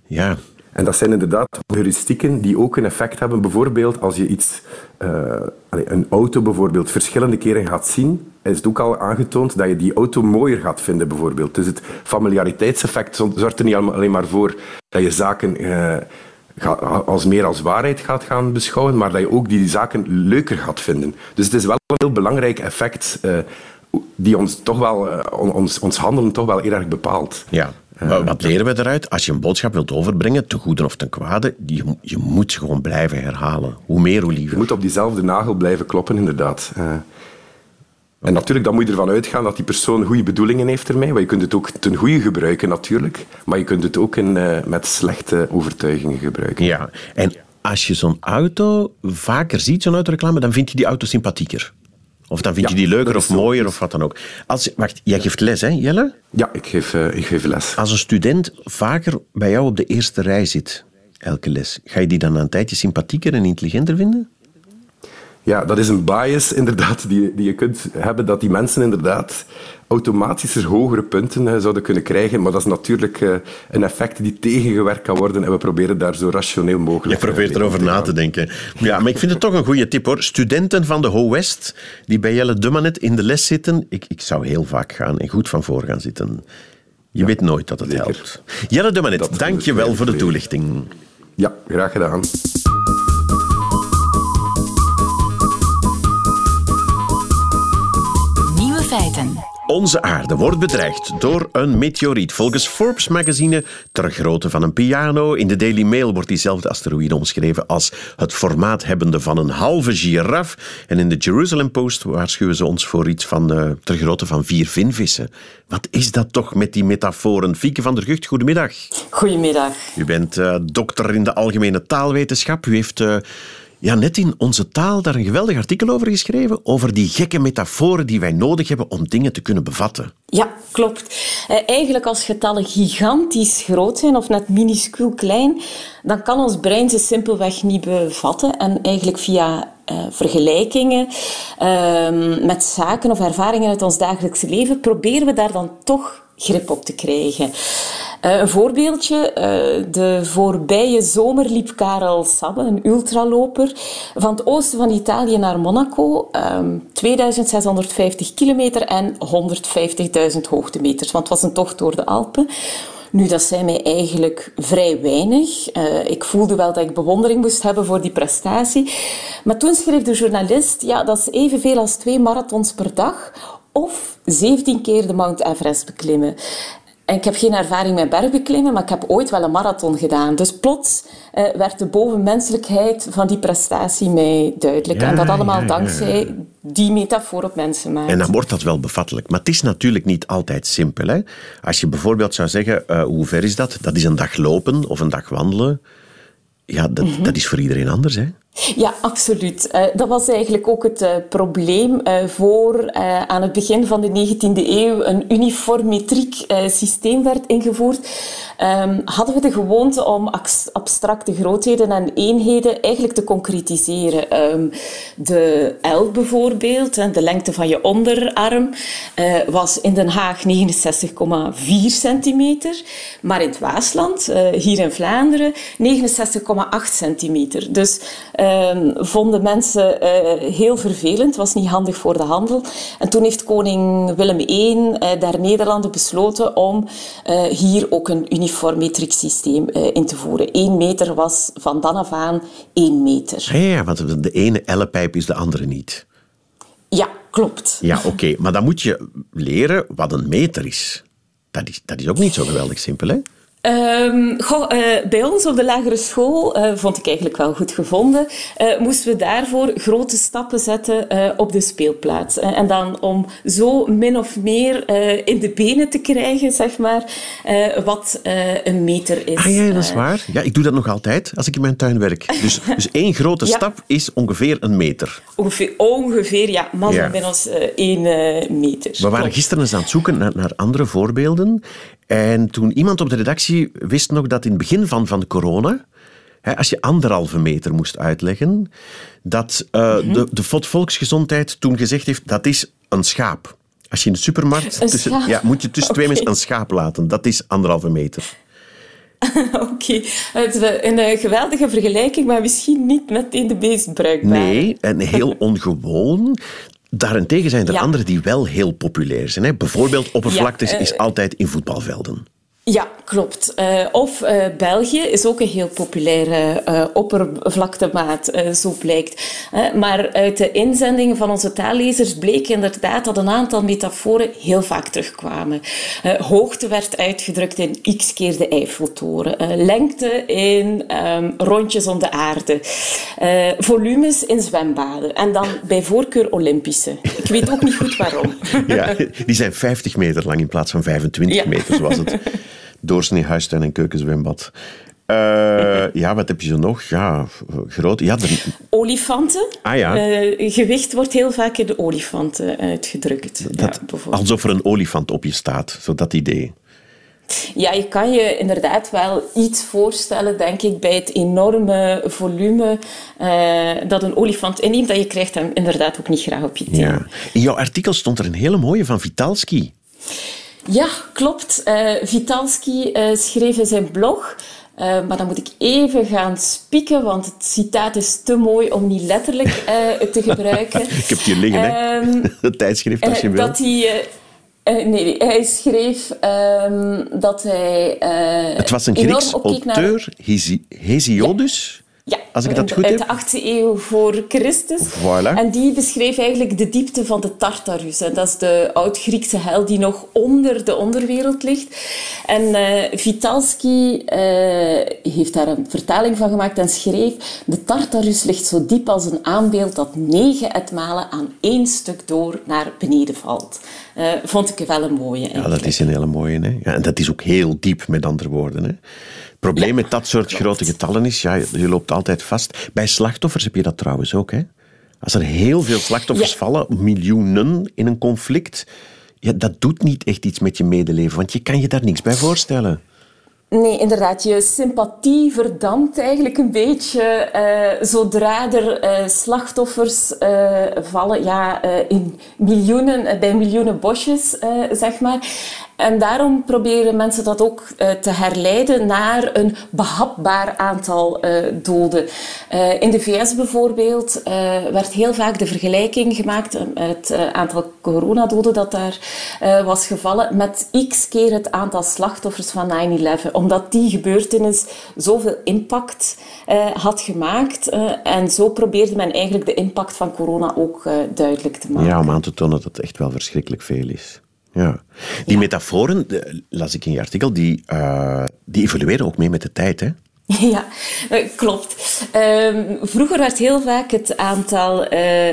Speaker 3: Ja,
Speaker 7: en dat zijn inderdaad heuristieken die ook een effect hebben. Bijvoorbeeld als je iets, uh, een auto bijvoorbeeld verschillende keren gaat zien, is het ook al aangetoond dat je die auto mooier gaat vinden bijvoorbeeld. Dus het familiariteitseffect zorgt er niet alleen maar voor dat je zaken uh, als meer als waarheid gaat gaan beschouwen, maar dat je ook die zaken leuker gaat vinden. Dus het is wel een heel belangrijk effect uh, die ons toch wel, ons, ons handelen toch wel heel erg bepaalt.
Speaker 3: Ja, wat leren we eruit? Als je een boodschap wilt overbrengen, te goede of ten kwade, je, je moet gewoon blijven herhalen. Hoe meer, hoe liever.
Speaker 7: Je moet op diezelfde nagel blijven kloppen, inderdaad. En natuurlijk, dan moet je ervan uitgaan dat die persoon goede bedoelingen heeft ermee. Maar je kunt het ook ten goede gebruiken, natuurlijk. Maar je kunt het ook in, uh, met slechte overtuigingen gebruiken.
Speaker 3: Ja, en als je zo'n auto vaker ziet, zo'n autoreclame, dan vind je die auto sympathieker. Of dan vind je die leuker of mooier of wat dan ook. Als, wacht, jij geeft les, hè, Jelle?
Speaker 7: Ja, ik geef, uh, ik geef les.
Speaker 3: Als een student vaker bij jou op de eerste rij zit, elke les, ga je die dan een tijdje sympathieker en intelligenter vinden?
Speaker 7: Ja, dat is een bias inderdaad die, die je kunt hebben, dat die mensen inderdaad automatisch hogere punten uh, zouden kunnen krijgen. Maar dat is natuurlijk uh, een effect die tegengewerkt kan worden en we proberen daar zo rationeel mogelijk...
Speaker 3: Je probeert erover na te denken. Ja, maar ik vind het toch een goede tip hoor. Studenten van de Ho West die bij Jelle Dummanet in de les zitten, ik, ik zou heel vaak gaan en goed van voor gaan zitten. Je ja, weet nooit dat het zeker. helpt. Jelle Dummanet, dank je wel voor de toelichting.
Speaker 7: Ja, graag gedaan.
Speaker 3: Onze aarde wordt bedreigd door een meteoriet. Volgens Forbes magazine ter grootte van een piano. In de Daily Mail wordt diezelfde asteroïde omschreven als het formaat hebbende van een halve giraf. En in de Jerusalem Post waarschuwen ze ons voor iets van uh, ter grootte van vier vinvissen. Wat is dat toch met die metaforen? Fieke van der Gucht, goedemiddag.
Speaker 8: Goedemiddag.
Speaker 3: U bent uh, dokter in de algemene taalwetenschap. U heeft... Uh, ja, net in onze taal daar een geweldig artikel over geschreven, over die gekke metaforen die wij nodig hebben om dingen te kunnen bevatten.
Speaker 8: Ja, klopt. Uh, eigenlijk als getallen gigantisch groot zijn of net minuscuul klein, dan kan ons brein ze simpelweg niet bevatten. En eigenlijk via uh, vergelijkingen ehm, met zaken of ervaringen uit ons dagelijkse leven proberen we daar dan toch grip op te krijgen. Uh, een voorbeeldje. Uh, de voorbije zomer liep Karel Sabbe, een ultraloper, van het oosten van Italië naar Monaco. Um, 2650 kilometer en 150.000 hoogtemeters, want het was een tocht door de Alpen. Nu, dat zei mij eigenlijk vrij weinig. Uh, ik voelde wel dat ik bewondering moest hebben voor die prestatie. Maar toen schreef de journalist, ja, dat is evenveel als twee marathons per dag of 17 keer de Mount Everest beklimmen. En ik heb geen ervaring met bergbeklimmen, maar ik heb ooit wel een marathon gedaan. Dus plots uh, werd de bovenmenselijkheid van die prestatie mij duidelijk.
Speaker 3: Ja,
Speaker 8: en dat allemaal
Speaker 3: ja, ja,
Speaker 8: dankzij die metafoor op mensen maken.
Speaker 3: En dan wordt dat wel bevattelijk. Maar het is natuurlijk niet altijd simpel. Hè? Als je bijvoorbeeld zou zeggen, uh, hoe ver is dat? Dat is een dag lopen of een dag wandelen. Ja, dat,
Speaker 8: Mhm.
Speaker 3: dat is voor iedereen anders. Hè?
Speaker 8: Ja, absoluut. Uh, dat was eigenlijk ook het uh, probleem uh, voor aan het begin van de 19e eeuw een uniformetriek systeem werd ingevoerd. Um, hadden we de gewoonte om abstracte grootheden en eenheden eigenlijk te concretiseren. Um, de L bijvoorbeeld, de lengte van je onderarm, was in Den Haag 69,4 centimeter, maar in het Waasland, hier in Vlaanderen, 69,8 centimeter. Dus Um, vonden mensen uh, heel vervelend. Het was niet handig voor de handel. En toen heeft koning Willem I uh, der Nederlanden besloten om uh, hier ook een uniform metric systeem in te voeren. Eén meter was van dan af aan één meter.
Speaker 3: Ja, ja want de ene ellepijp is de andere niet.
Speaker 8: Ja, klopt.
Speaker 3: Ja, oké. Okay. Maar dan moet je leren wat een meter is. Dat is, dat is ook niet zo geweldig simpel, hè?
Speaker 8: Um, goh, uh, bij ons op de lagere school, uh, vond ik eigenlijk wel goed gevonden, uh, moesten we daarvoor grote stappen zetten op de speelplaats. en dan om zo min of meer in de benen te krijgen, zeg maar, wat een meter is.
Speaker 3: Ah ja, dat is waar. Ja, ik doe dat nog altijd als ik in mijn tuin werk. Dus, <laughs> dus één grote ja. stap is ongeveer een meter.
Speaker 8: Ongeveer, ongeveer ja. Mannen ja. bij ons één meter.
Speaker 3: We waren gisteren eens aan het zoeken naar, naar andere voorbeelden. En toen iemand op de redactie wist nog dat in het begin van, van de corona, hè, als je anderhalve meter moest uitleggen, dat uh, mm-hmm. de, de Volksgezondheid toen gezegd heeft, dat is een schaap. Als je in de supermarkt, tussen, ja, moet je tussen okay. twee mensen <laughs> een schaap laten. Dat is anderhalve meter. <laughs>
Speaker 8: Oké, okay. het is een geweldige vergelijking, maar misschien niet meteen de meest bruikbare.
Speaker 3: Nee, en heel <laughs> ongewoon. Daarentegen zijn er ja. andere die wel heel populair zijn. Hè? Bijvoorbeeld oppervlaktes ja, uh, is altijd in voetbalvelden.
Speaker 8: Ja, klopt. Uh, of uh, België is ook een heel populaire uh, oppervlaktemaat, zo blijkt. maar uit de inzendingen van onze taallezers bleek inderdaad dat een aantal metaforen heel vaak terugkwamen. hoogte werd uitgedrukt in x keer de Eiffeltoren. lengte in um, rondjes om de aarde. volumes in zwembaden. En dan bij voorkeur Olympische. Ik weet ook niet goed waarom. <laughs>
Speaker 3: ja, die zijn 50 meter lang in plaats van 25 ja. meter, zoals het <laughs> doorsnee huistuin en keukenzwembad. Uh, ja, wat heb je zo nog? Ja, groot. Ja, de...
Speaker 8: Olifanten.
Speaker 3: Ah, ja.
Speaker 8: Uh, gewicht wordt heel vaak in de olifanten uitgedrukt.
Speaker 3: Dat, ja, alsof er een olifant op je staat, zo dat idee.
Speaker 8: Ja, je kan je inderdaad wel iets voorstellen, denk ik, bij het enorme volume uh, dat een olifant inneemt. Dat je krijgt hem inderdaad ook niet graag op je teen.
Speaker 3: Ja. In jouw artikel stond er een hele mooie van Vitalski.
Speaker 8: Ja, klopt. Uh, Vitalski uh, schreef in zijn blog. Uh, maar dan moet ik even gaan spieken, want het citaat is te mooi om niet letterlijk te gebruiken. <laughs>
Speaker 3: ik heb hier liggen, hè? <laughs> Het tijdschrift, als je wil.
Speaker 8: Dat hij... Uh, nee, hij schreef um, dat hij. Uh,
Speaker 3: het was een Grieks auteur, naar... Hesiodus.
Speaker 8: Ja,
Speaker 3: als ik dat goed
Speaker 8: uit de 8e eeuw voor Christus.
Speaker 3: Voilà.
Speaker 8: En die beschreef eigenlijk de diepte van de Tartarus. En dat is de oud-Griekse hel die nog onder de onderwereld ligt. En uh, Vitalski uh, heeft daar een vertaling van gemaakt en schreef... De Tartarus ligt zo diep als een aanbeeld dat negen etmalen aan één stuk door naar beneden valt. Uh, vond ik wel een mooie.
Speaker 3: Ja, dat is een hele mooie. Hè? Ja, en dat is ook heel diep, met andere woorden. Hè? Het probleem ja, met dat soort klopt. grote getallen is, ja, je loopt altijd vast. Bij slachtoffers heb je dat trouwens ook. Hè? Als er heel veel slachtoffers ja. vallen, miljoenen in een conflict, ja, dat doet niet echt iets met je medeleven, want je kan je daar niks bij voorstellen.
Speaker 8: Nee, inderdaad. Je sympathie verdampt eigenlijk een beetje uh, zodra er uh, slachtoffers uh, vallen ja, in miljoenen, bij miljoenen bosjes, zeg maar. En daarom proberen mensen dat ook uh, te herleiden naar een behapbaar aantal uh, doden. Uh, in de VS bijvoorbeeld werd heel vaak de vergelijking gemaakt met het aantal coronadoden dat daar was gevallen met x keer het aantal slachtoffers van 9-11. Omdat die gebeurtenis zoveel impact had gemaakt. en zo probeerde men eigenlijk de impact van corona ook duidelijk te maken.
Speaker 3: Ja, om aan te tonen dat het echt wel verschrikkelijk veel is. Ja. Die metaforen, las ik in je artikel, die, uh, die evolueren ook mee met de tijd. Hè? <laughs>
Speaker 8: Ja, eh, klopt. Um, vroeger werd heel vaak het aantal, uh,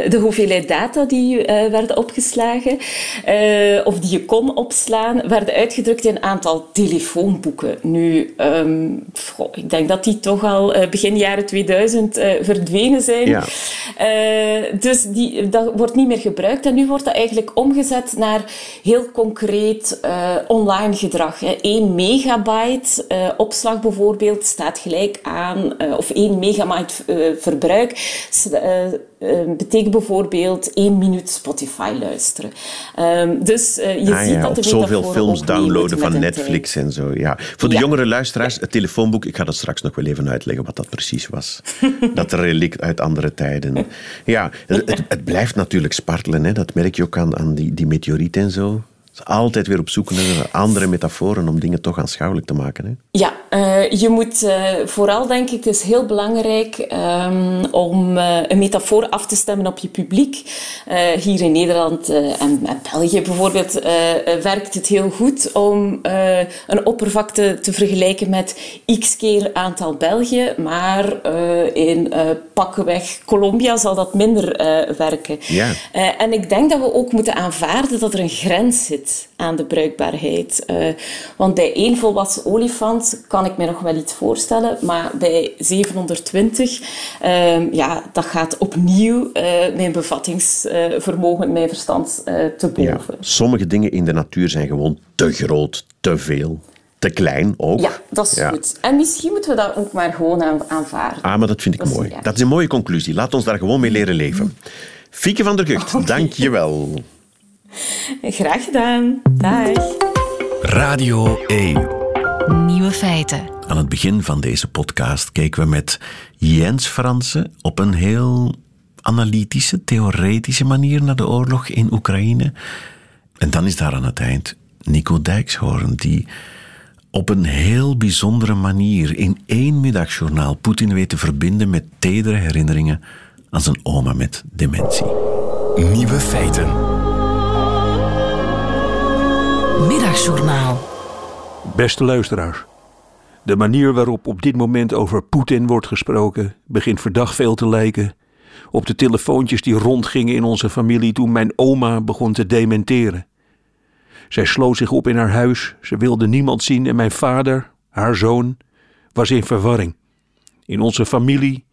Speaker 8: de hoeveelheid data die uh, werden opgeslagen, of die je kon opslaan, werden uitgedrukt in een aantal telefoonboeken. Nu, um, goh, ik denk dat die toch al begin jaren 2000 verdwenen zijn. Ja. dus die, dat wordt niet meer gebruikt en nu wordt dat eigenlijk omgezet naar heel concreet online gedrag. Hè. 1 megabyte opslag bijvoorbeeld staat gelijk aan, uh, of 1 megabyte uh, verbruik, uh, betekent bijvoorbeeld 1 minuut Spotify luisteren. Um, dus je ah, ziet ja, dat
Speaker 3: of zoveel films downloaden van Netflix en zo. Ja. Voor de ja. jongere luisteraars, het telefoonboek, ik ga dat straks nog wel even uitleggen wat dat precies was. <laughs> dat relict uit andere tijden. Ja, het, het blijft natuurlijk spartelen, hè. dat merk je ook aan, aan die, die meteoriet en zo altijd weer op zoek naar andere metaforen om dingen toch aanschouwelijk te maken. Hè?
Speaker 8: Ja, uh, je moet uh, vooral, denk ik, het is heel belangrijk um, om uh, een metafoor af te stemmen op je publiek. hier in Nederland en, en, België bijvoorbeeld werkt het heel goed om een oppervlakte te vergelijken met x keer aantal België, maar in pakkenweg Colombia zal dat minder werken.
Speaker 3: Ja.
Speaker 8: en ik denk dat we ook moeten aanvaarden dat er een grens zit aan de bruikbaarheid. Uh, want bij één volwassen olifant kan ik me nog wel iets voorstellen, maar bij 720, uh, ehm, ja, dat gaat opnieuw uh, mijn bevattingsvermogen, mijn verstand te boven. Ja,
Speaker 3: sommige dingen in de natuur zijn gewoon te groot, te veel te klein ook.
Speaker 8: Ja, dat is goed. En misschien moeten we dat ook maar gewoon aanvaarden.
Speaker 3: Ah, maar dat vind ik dat mooi. Dat is een mooie conclusie. Laat ons daar gewoon mee leren leven. Fieke van der Gucht, <laughs> okay. dank je wel. <laughs>
Speaker 8: Graag gedaan. Dag.
Speaker 5: Radio 1.
Speaker 2: Nieuwe feiten.
Speaker 3: Aan het begin van deze podcast keken we met Jens Fransen op een heel analytische, theoretische manier naar de oorlog in Oekraïne. En dan is daar aan het eind Nico Dijkshoorn, die op een heel bijzondere manier in één middagjournaal Poetin weet te verbinden met tedere herinneringen aan zijn oma met dementie.
Speaker 5: Nieuwe feiten.
Speaker 2: Middagjournaal.
Speaker 9: Beste luisteraars. De manier waarop op dit moment over Poetin wordt gesproken begint verdacht veel te lijken op de telefoontjes die rondgingen in onze familie toen mijn oma begon te dementeren. Zij sloot zich op in haar huis, ze wilde niemand zien en mijn vader, haar zoon, was in verwarring. In onze familie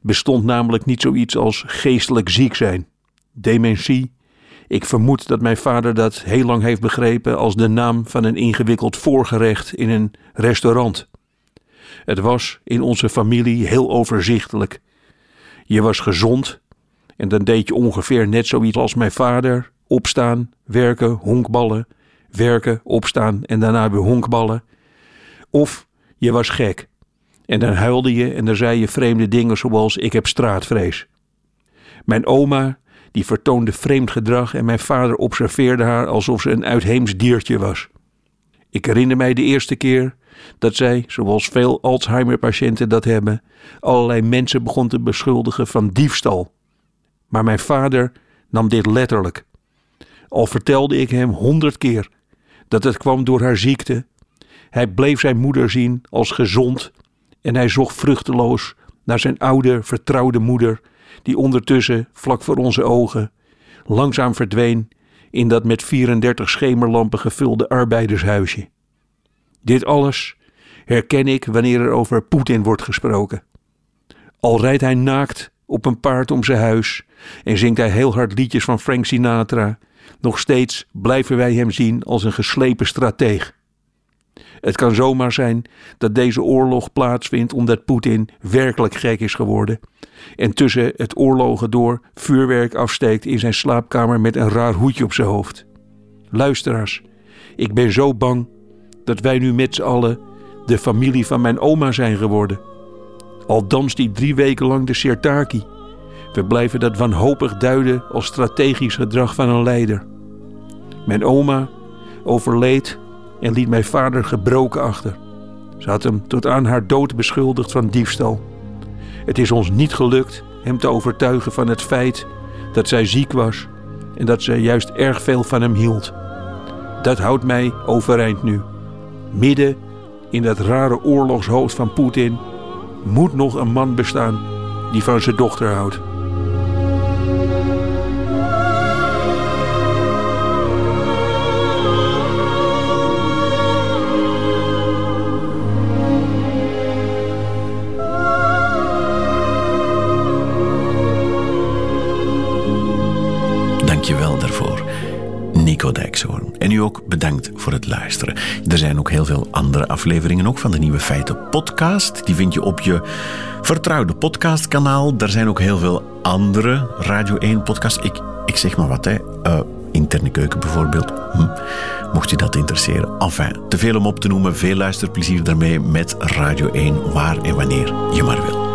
Speaker 9: bestond namelijk niet zoiets als geestelijk ziek zijn. Dementie ik vermoed dat mijn vader dat heel lang heeft begrepen als de naam van een ingewikkeld voorgerecht in een restaurant. Het was in onze familie heel overzichtelijk. Je was gezond en dan deed je ongeveer net zoiets als mijn vader: opstaan, werken, honkballen, werken, opstaan en daarna weer honkballen. Of je was gek en dan huilde je en dan zei je vreemde dingen zoals: ik heb straatvrees. Mijn oma die vertoonde vreemd gedrag en mijn vader observeerde haar alsof ze een uitheems diertje was. Ik herinner mij de eerste keer dat zij, zoals veel Alzheimer-patiënten dat hebben, allerlei mensen begon te beschuldigen van diefstal. Maar mijn vader nam dit letterlijk. Al vertelde ik hem honderd keer dat het kwam door haar ziekte. Hij bleef zijn moeder zien als gezond en hij zocht vruchteloos naar zijn oude, vertrouwde moeder die ondertussen, vlak voor onze ogen, langzaam verdween in dat met 34 schemerlampen gevulde arbeidershuisje. Dit alles herken ik wanneer er over Poetin wordt gesproken. Al rijdt hij naakt op een paard om zijn huis en zingt hij heel hard liedjes van Frank Sinatra, Nog steeds blijven wij hem zien als een geslepen strateeg. Het kan zomaar zijn dat deze oorlog plaatsvindt omdat Poetin werkelijk gek is geworden en tussen het oorlogen door vuurwerk afsteekt in zijn slaapkamer met een raar hoedje op zijn hoofd. Luisteraars, ik ben zo bang dat wij nu met z'n allen de familie van mijn oma zijn geworden. Al danst hij drie weken lang de Sirtaki. We blijven dat wanhopig duiden als strategisch gedrag van een leider. Mijn oma overleed en liet mijn vader gebroken achter. Ze had hem tot aan haar dood beschuldigd van diefstal. Het is ons niet gelukt hem te overtuigen van het feit dat zij ziek was en dat ze juist erg veel van hem hield. Dat houdt mij overeind nu. Midden in dat rare oorlogshoofd van Poetin moet nog een man bestaan die van zijn dochter houdt.
Speaker 3: En u ook bedankt voor het luisteren. Er zijn ook heel veel andere afleveringen ook van de Nieuwe Feiten podcast. Die vind je op je vertrouwde podcastkanaal. Er zijn ook heel veel andere Radio 1 podcasts. Ik, ik zeg maar wat, hè. Uh, interne keuken bijvoorbeeld. Hm. Mocht je dat interesseren. Enfin, te veel om op te noemen. Veel luisterplezier daarmee met Radio 1, waar en wanneer je maar wilt.